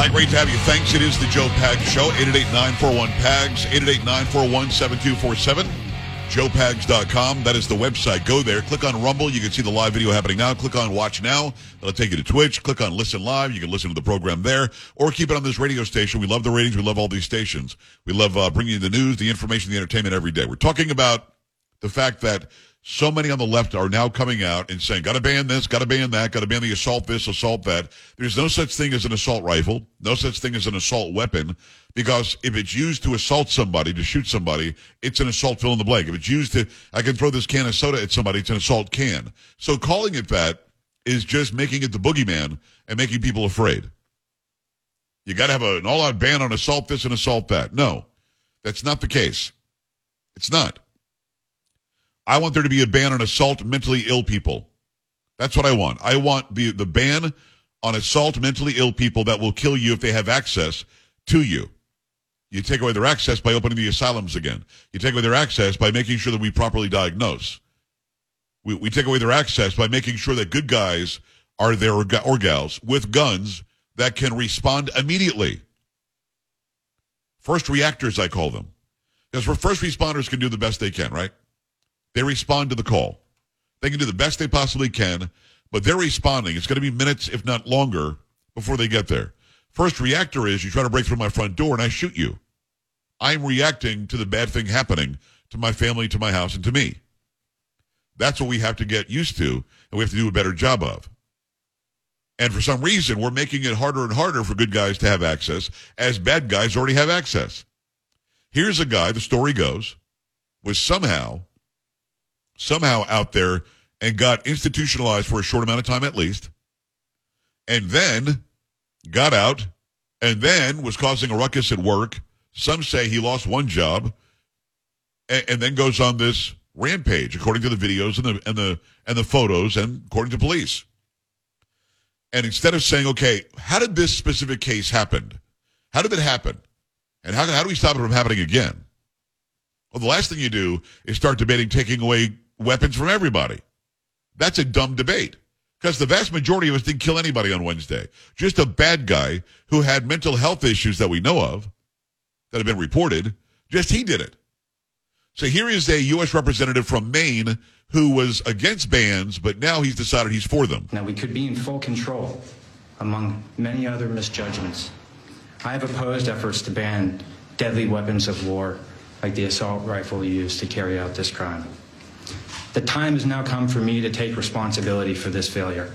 Hi, great to have you. Thanks. It is the Joe Pags Show. 888-941-PAGS, 888-941-7247. JoePags.com. That is the website. Go there. Click on Rumble. You can see the live video happening now. Click on Watch Now. That'll take you to Twitch. Click on Listen Live. You can listen to the program there or keep it on this radio station. We love the ratings. We love all these stations. We love uh, bringing you the news, the information, the entertainment every day. We're talking about the fact that so many on the left are now coming out and saying, gotta ban this, gotta ban that, gotta ban the assault this, assault that. There's no such thing as an assault rifle, no such thing as an assault weapon, because if it's used to assault somebody, to shoot somebody, it's an assault fill in the blank. If it's used to, I can throw this can of soda at somebody, it's an assault can. So calling it that is just making it the boogeyman and making people afraid. You gotta have a, an all out ban on assault this and assault that. No, that's not the case. It's not. I want there to be a ban on assault mentally ill people. That's what I want. I want the, the ban on assault mentally ill people that will kill you if they have access to you. You take away their access by opening the asylums again. You take away their access by making sure that we properly diagnose. We, we take away their access by making sure that good guys are there or, or gals with guns that can respond immediately. First reactors, I call them. Because first responders can do the best they can, right? They respond to the call. They can do the best they possibly can, but they're responding. It's going to be minutes, if not longer, before they get there. First reactor is you try to break through my front door and I shoot you. I'm reacting to the bad thing happening to my family, to my house, and to me. That's what we have to get used to, and we have to do a better job of. And for some reason, we're making it harder and harder for good guys to have access, as bad guys already have access. Here's a guy, the story goes, was somehow somehow out there and got institutionalized for a short amount of time at least, and then got out, and then was causing a ruckus at work. Some say he lost one job, and, and then goes on this rampage, according to the videos and the and the and the photos, and according to police. And instead of saying, okay, how did this specific case happen? How did it happen? And how, how do we stop it from happening again? Well, the last thing you do is start debating taking away weapons from everybody. That's a dumb debate because the vast majority of us didn't kill anybody on Wednesday. Just a bad guy who had mental health issues that we know of that have been reported. Just he did it. So here is a U.S. representative from Maine who was against bans, but now he's decided he's for them. Now we could be in full control among many other misjudgments. I have opposed efforts to ban deadly weapons of war like the assault rifle used to carry out this crime. The time has now come for me to take responsibility for this failure,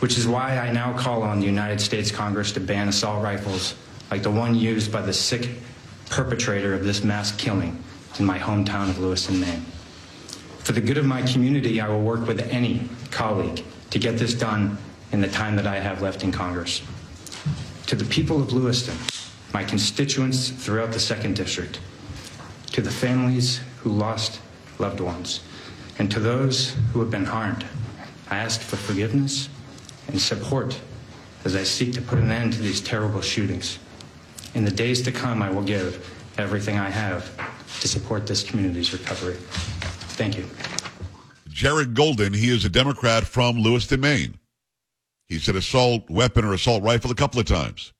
which is why I now call on the United States Congress to ban assault rifles like the one used by the sick perpetrator of this mass killing in my hometown of Lewiston, Maine. For the good of my community, I will work with any colleague to get this done in the time that I have left in Congress. To the people of Lewiston, my constituents throughout the Second District, to the families who lost loved ones, and to those who have been harmed, I ask for forgiveness and support as I seek to put an end to these terrible shootings. In the days to come, I will give everything I have to support this community's recovery. Thank you. Jared Golden, he is a Democrat from Lewiston, Maine. He said assault weapon or assault rifle a couple of times.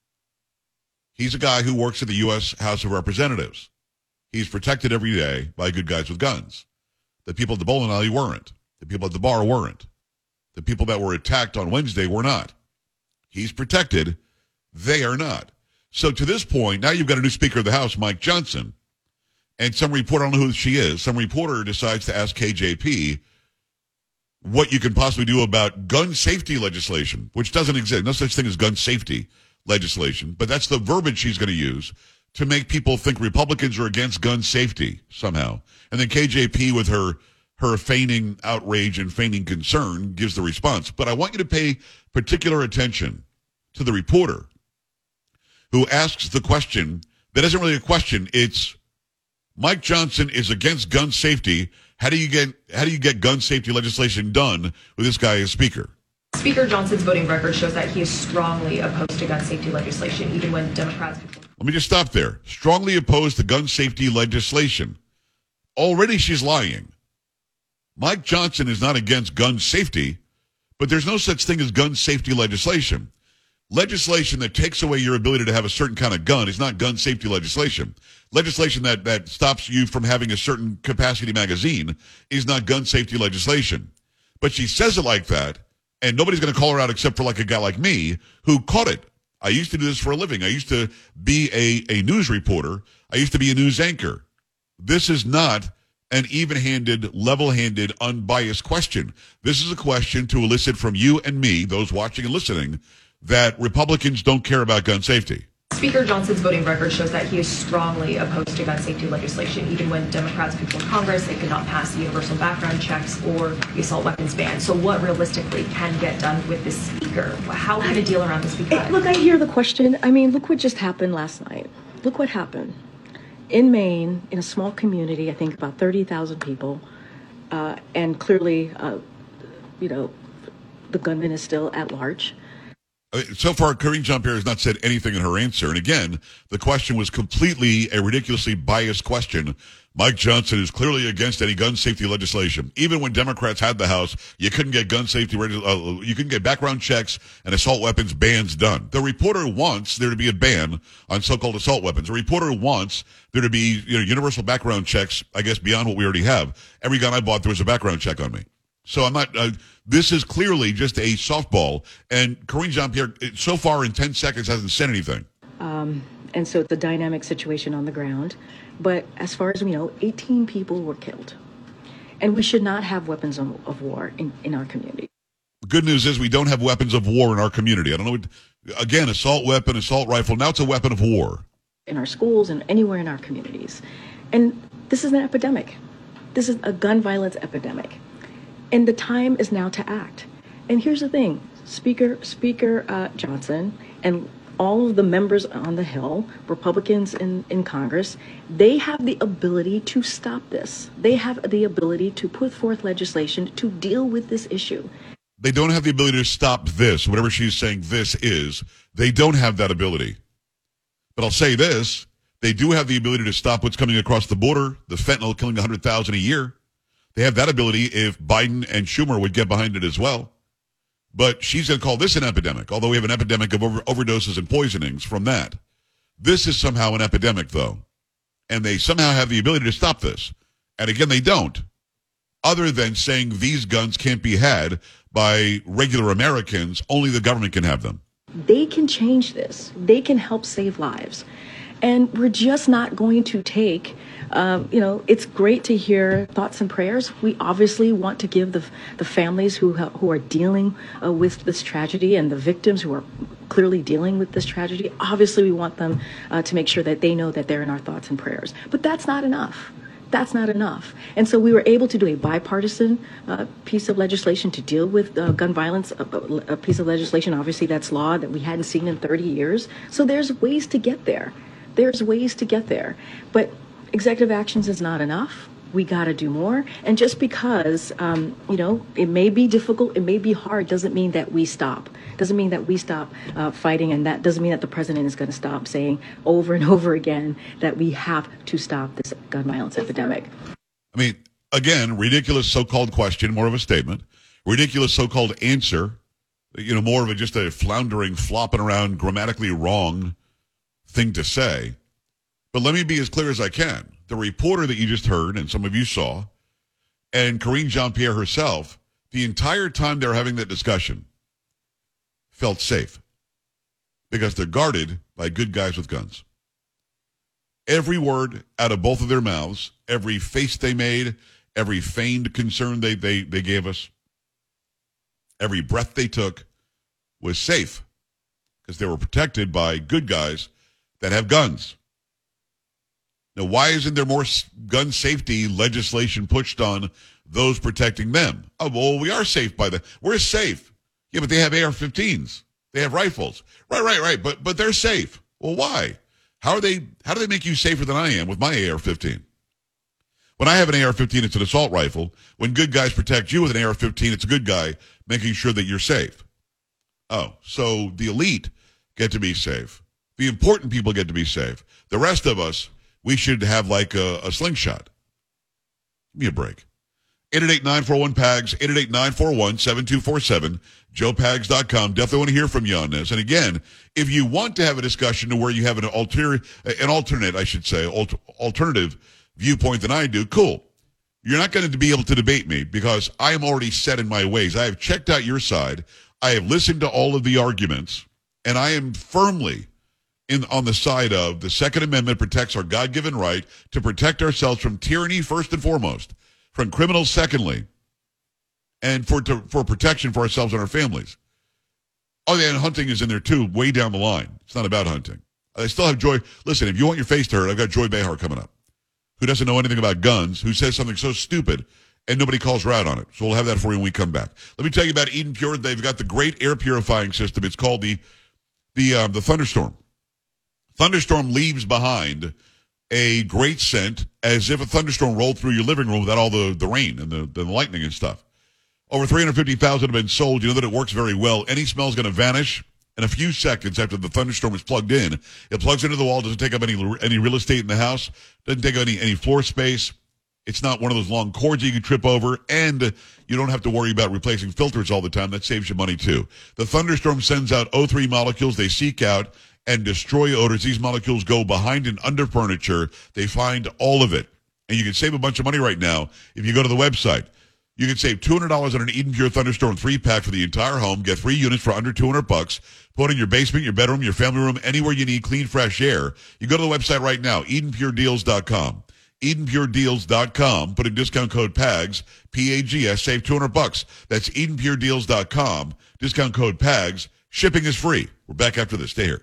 He's a guy who works at the U.S. House of Representatives. he's protected every day by good guys with guns. The people at the bowling alley weren't. The people at the bar weren't. The people that were attacked on Wednesday were not. He's protected. They are not. So to this point, now you've got a new Speaker of the House, Mike Johnson, and some reporter, I don't know who she is, some reporter decides to ask KJP what you can possibly do about gun safety legislation, which doesn't exist. No such thing as gun safety legislation, but that's the verbiage she's going to use to make people think Republicans are against gun safety somehow. And then KJP with her her feigning outrage and feigning concern gives the response. But I want you to pay particular attention to the reporter who asks the question that isn't really a question. It's Mike Johnson is against gun safety. How do you get how do you get gun safety legislation done with this guy as speaker? Speaker Johnson's voting record shows that he is strongly opposed to gun safety legislation, even when Democrats. Let me just stop there. Strongly opposed to gun safety legislation. Already she's lying. Mike Johnson is not against gun safety, but there's no such thing as gun safety legislation. Legislation that takes away your ability to have a certain kind of gun is not gun safety legislation. Legislation that, that stops you from having a certain capacity magazine is not gun safety legislation. But she says it like that, and nobody's going to call her out except for like a guy like me who caught it I used to do this for a living. I used to be a, a news reporter. I used to be a news anchor. This is not an even handed, level handed, unbiased question. This is a question to elicit from you and me, those watching and listening, that Republicans don't care about gun safety. Speaker Johnson's voting record shows that he is strongly opposed to gun safety legislation. Even when Democrats controlled Congress, they could not pass the universal background checks or the assault weapons ban. So, what realistically can get done with this speaker? How can a deal around the speaker? Look, I hear the question. I mean, look what just happened last night. Look what happened in Maine, in a small community. I think about thirty thousand people, uh, and clearly, uh, you know, the gunman is still at large. So far, Karine Jean Pierre has not said anything in her answer. And again, the question was completely a ridiculously biased question. Mike Johnson is clearly against any gun safety legislation. Even when Democrats had the House, you couldn't get gun safety, uh, you couldn't get background checks and assault weapons bans done. The reporter wants there to be a ban on so-called assault weapons. The reporter wants there to be you know, universal background checks, I guess, beyond what we already have. Every gun I bought, there was a background check on me. So I'm not. Uh, this is clearly just a softball, and Karine Jean Pierre so far in ten seconds hasn't said anything. Um, and so it's a dynamic situation on the ground. But as far as we know, 18 people were killed, and we should not have weapons of war in, in our community. Good news is we don't have weapons of war in our community. I don't know. What, again, assault weapon, assault rifle. Now it's a weapon of war in our schools and anywhere in our communities, and this is an epidemic. This is a gun violence epidemic. And the time is now to act. And here's the thing Speaker, Speaker uh, Johnson and all of the members on the Hill, Republicans in, in Congress, they have the ability to stop this. They have the ability to put forth legislation to deal with this issue. They don't have the ability to stop this, whatever she's saying this is. They don't have that ability. But I'll say this they do have the ability to stop what's coming across the border, the fentanyl killing 100,000 a year. They have that ability if Biden and Schumer would get behind it as well. But she's going to call this an epidemic, although we have an epidemic of over- overdoses and poisonings from that. This is somehow an epidemic, though. And they somehow have the ability to stop this. And again, they don't, other than saying these guns can't be had by regular Americans, only the government can have them. They can change this, they can help save lives. And we're just not going to take um, you know, it's great to hear thoughts and prayers. We obviously want to give the, the families who, who are dealing uh, with this tragedy and the victims who are clearly dealing with this tragedy, obviously we want them uh, to make sure that they know that they're in our thoughts and prayers. But that's not enough that's not enough. And so we were able to do a bipartisan uh, piece of legislation to deal with uh, gun violence, a, a, piece of legislation, obviously that's law that we hadn't seen in 30 years. So there's ways to get there. There's ways to get there. But executive actions is not enough. We got to do more. And just because, um, you know, it may be difficult, it may be hard, doesn't mean that we stop. Doesn't mean that we stop uh, fighting, and that doesn't mean that the president is going to stop saying over and over again that we have to stop this gun violence epidemic. I mean, again, ridiculous so-called question, more of a statement. Ridiculous so-called answer, you know, more of a just a floundering, flopping around, grammatically wrong thing to say. But let me be as clear as I can. the reporter that you just heard and some of you saw, and Karine Jean Pierre herself, the entire time they're having that discussion, felt safe because they're guarded by good guys with guns. Every word out of both of their mouths, every face they made, every feigned concern they, they, they gave us, every breath they took was safe because they were protected by good guys that have guns. Now, why isn't there more gun safety legislation pushed on those protecting them? Oh, well, we are safe by the. We're safe. Yeah, but they have AR-15s. They have rifles. Right, right, right. But but they're safe. Well, why? How are they? How do they make you safer than I am with my AR-15? When I have an AR-15, it's an assault rifle. When good guys protect you with an AR-15, it's a good guy making sure that you're safe. Oh, so the elite get to be safe. The important people get to be safe. The rest of us, we should have like a, a slingshot. Give me a break. 888-941-PAGS, 888-941-7247, joepags.com. Definitely want to hear from you on this. And again, if you want to have a discussion to where you have an alter, an alternate, I should say, alter, alternative viewpoint than I do, cool. You're not going to be able to debate me because I am already set in my ways. I have checked out your side. I have listened to all of the arguments, and I am firmly in on the side of the Second Amendment protects our God-given right to protect ourselves from tyranny first and foremost from criminals, secondly, and for to, for protection for ourselves and our families. Oh, yeah, and hunting is in there too, way down the line. It's not about hunting. I still have Joy. Listen, if you want your face to hurt, I've got Joy Behar coming up, who doesn't know anything about guns, who says something so stupid, and nobody calls her out on it. So we'll have that for you when we come back. Let me tell you about Eden Pure. They've got the great air purifying system. It's called the the um, the Thunderstorm. Thunderstorm leaves behind a great scent as if a thunderstorm rolled through your living room without all the, the rain and the, the lightning and stuff. Over 350,000 have been sold. You know that it works very well. Any smell is going to vanish in a few seconds after the thunderstorm is plugged in. It plugs into the wall, doesn't take up any any real estate in the house, doesn't take up any, any floor space. It's not one of those long cords you can trip over, and you don't have to worry about replacing filters all the time. That saves you money too. The thunderstorm sends out O3 molecules they seek out and destroy odors. These molecules go behind and under furniture. They find all of it. And you can save a bunch of money right now if you go to the website. You can save $200 on an Eden Pure Thunderstorm 3-pack for the entire home. Get three units for under 200 bucks. Put in your basement, your bedroom, your family room, anywhere you need clean, fresh air. You go to the website right now, EdenPureDeals.com. EdenPureDeals.com. Put in discount code PAGS, P-A-G-S, save 200 bucks. That's EdenPureDeals.com. Discount code PAGS. Shipping is free. We're back after this. Stay here.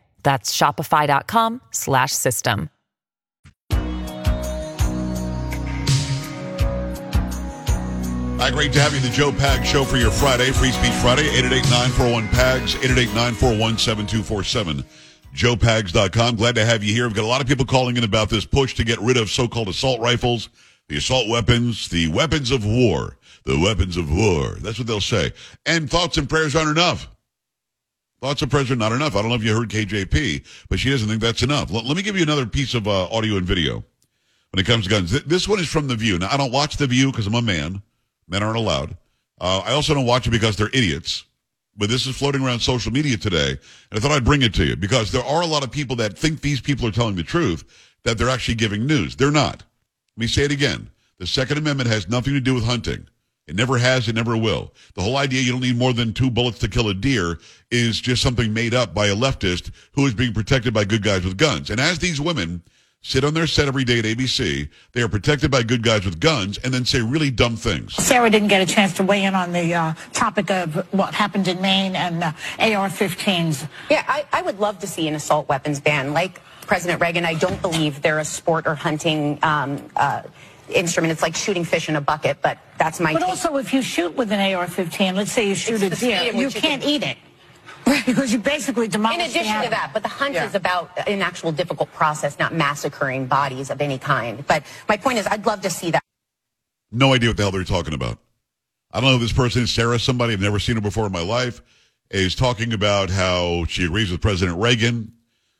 That's shopify.com slash system. Hi, great to have you the Joe Pag Show for your Friday, Free Speech Friday, 888-941-PAGS, 888-941-7247, joepags.com. Glad to have you here. We've got a lot of people calling in about this push to get rid of so-called assault rifles, the assault weapons, the weapons of war, the weapons of war. That's what they'll say. And thoughts and prayers aren't enough. Thoughts of are not enough. I don't know if you heard KJP, but she doesn't think that's enough. Let, let me give you another piece of uh, audio and video when it comes to guns. This one is from The View. Now, I don't watch The View because I'm a man. Men aren't allowed. Uh, I also don't watch it because they're idiots. But this is floating around social media today, and I thought I'd bring it to you because there are a lot of people that think these people are telling the truth, that they're actually giving news. They're not. Let me say it again. The Second Amendment has nothing to do with hunting. It never has, it never will. The whole idea you don't need more than two bullets to kill a deer is just something made up by a leftist who is being protected by good guys with guns. And as these women sit on their set every day at ABC, they are protected by good guys with guns and then say really dumb things. Sarah didn't get a chance to weigh in on the uh, topic of what happened in Maine and uh, AR-15s. Yeah, I, I would love to see an assault weapons ban. Like President Reagan, I don't believe they're a sport or hunting um, uh, instrument. It's like shooting fish in a bucket, but that's my But take. also, if you shoot with an AR-15, let's say you shoot It's a deer, you you can't can- eat it. because you basically demolish In addition the to that, but the hunt Yeah. is about an actual difficult process, not massacring bodies of any kind. But my point is, I'd love to see that. No idea what the hell they're talking about. I don't know who this person is. Sarah, somebody I've never seen her before in my life, is talking about how she agrees with President Reagan,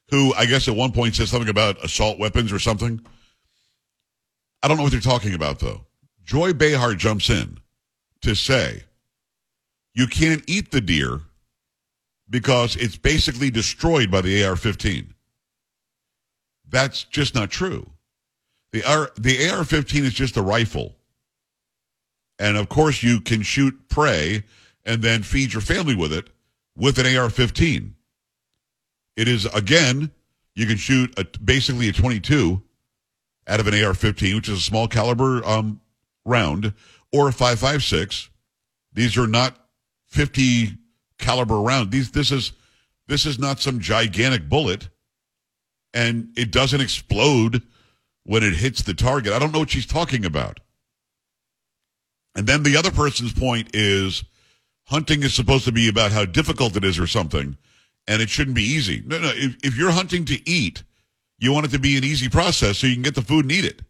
who I guess at one point said something about assault weapons or something. I don't know what they're talking about though. Joy Behar jumps in to say you can't eat the deer because it's basically destroyed by the AR-15. That's just not true. The AR, the AR-15 is just a rifle. And of course, you can shoot prey and then feed your family with it with an AR 15. It is, again, you can shoot a, basically a 22 out of an AR 15, which is a small caliber um, round, or a 5.56. These are not 50 caliber round. These, this is, this is not some gigantic bullet and it doesn't explode when it hits the target. I don't know what she's talking about. And then the other person's point is hunting is supposed to be about how difficult it is or something, and it shouldn't be easy. No, no. If, if you're hunting to eat, you want it to be an easy process so you can get the food and eat it.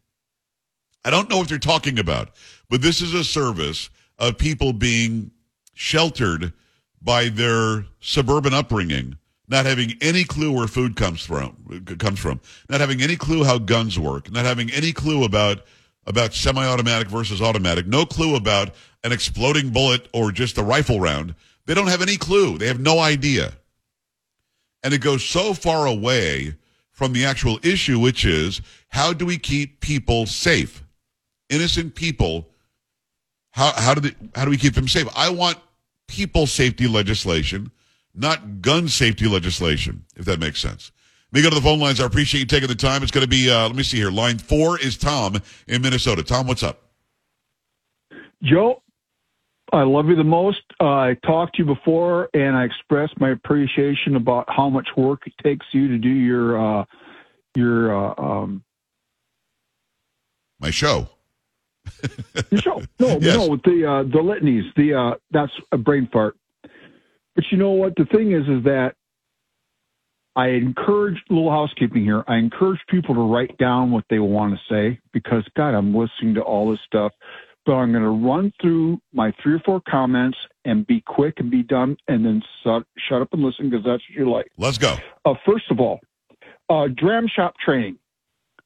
I don't know what they're talking about, but this is a service of people being sheltered by their suburban upbringing, not having any clue where food comes from, comes from, not having any clue how guns work, not having any clue about about semi-automatic versus automatic, no clue about an exploding bullet or just a rifle round. They don't have any clue. They have no idea. And it goes so far away from the actual issue, which is how do we keep people safe? Innocent people, how, how, do, they, how do we keep them safe? I want people safety legislation, not gun safety legislation, if that makes sense. Let me go to the phone lines. I appreciate you taking the time. It's going to be, uh, let me see here. Line four is Tom in Minnesota. Tom, what's up? Joe, I love you the most. Uh, I talked to you before, and I expressed my appreciation about how much work it takes you to do your uh, your uh, um, my show. your show. No, Yes. no, with the uh, the litanies. The uh, that's a brain fart. But you know what? The thing is, is that I encourage little housekeeping here. I encourage people to write down what they want to say because God, I'm listening to all this stuff. But I'm going to run through my three or four comments and be quick and be done, and then shut, shut up and listen because that's what you like. Let's go. Uh, first of all, uh, dram shop training.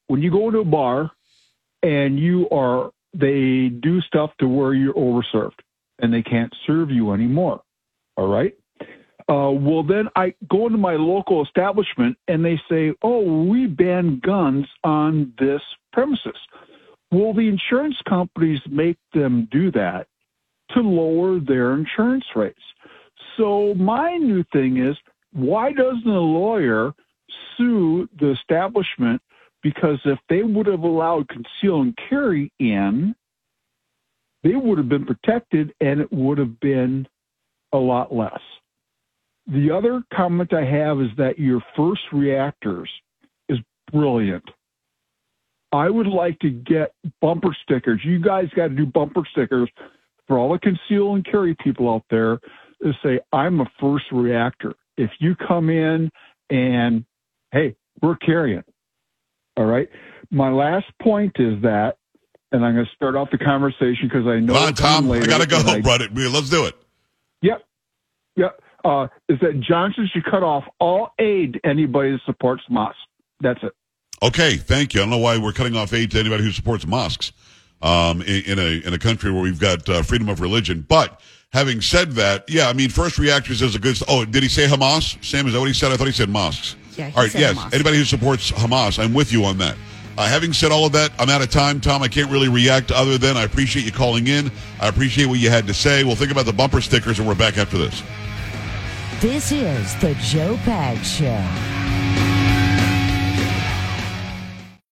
When you go into a bar and you are, they do stuff to where you're overserved and they can't serve you anymore. All right. Uh, well, then I go into my local establishment and they say, oh, we ban guns on this premises. Well, the insurance companies make them do that to lower their insurance rates. So my new thing is, why doesn't a lawyer sue the establishment? Because if they would have allowed conceal and carry in, they would have been protected and it would have been a lot less. The other comment I have is that your first reactors is brilliant. I would like to get bumper stickers. You guys got to do bumper stickers for all the conceal and carry people out there to say, I'm a first reactor. If you come in and, hey, we're carrying. All right. My last point is that, and I'm going to start off the conversation because I know. Come on, Tom. I later, got to go, I- brother. Let's do it. Yep. Yep. Uh, is that Johnson should cut off all aid to anybody that supports Hamas. That's it. Okay, thank you. I don't know why we're cutting off aid to anybody who supports mosques um, in, in a in a country where we've got uh, freedom of religion. But having said that, yeah, I mean, first reactors is a good. Oh, did he say Hamas? Sam, is that what he said? I thought he said mosques. Yeah, he all right. said yes. Hamas. Anybody who supports Hamas, I'm with you on that. Uh, having said all of that, I'm out of time, Tom. I can't really react other than I appreciate you calling in. I appreciate what you had to say. We'll think about the bumper stickers, and we're back after this. This is the Joe Pag Show.